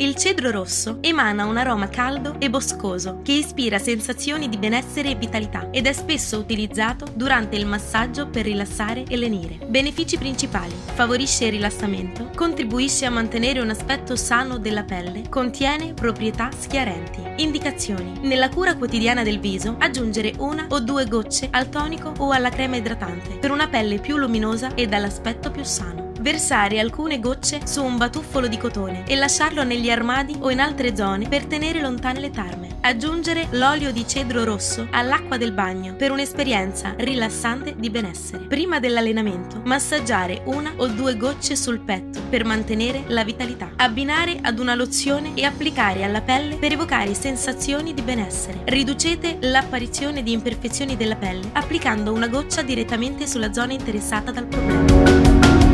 Il cedro rosso emana un aroma caldo e boscoso che ispira sensazioni di benessere e vitalità ed è spesso utilizzato durante il massaggio per rilassare e lenire. Benefici principali: favorisce il rilassamento, contribuisce a mantenere un aspetto sano della pelle, contiene proprietà schiarenti. Indicazioni: nella cura quotidiana del viso, aggiungere una o due gocce al tonico o alla crema idratante per una pelle più luminosa e dall'aspetto più sano. Versare alcune gocce su un batuffolo di cotone e lasciarlo negli armadi o in altre zone per tenere lontane le tarme. Aggiungere l'olio di cedro rosso all'acqua del bagno per un'esperienza rilassante di benessere. Prima dell'allenamento, massaggiare una o due gocce sul petto per mantenere la vitalità. Abbinare ad una lozione e applicare alla pelle per evocare sensazioni di benessere. Riducete l'apparizione di imperfezioni della pelle applicando una goccia direttamente sulla zona interessata dal problema.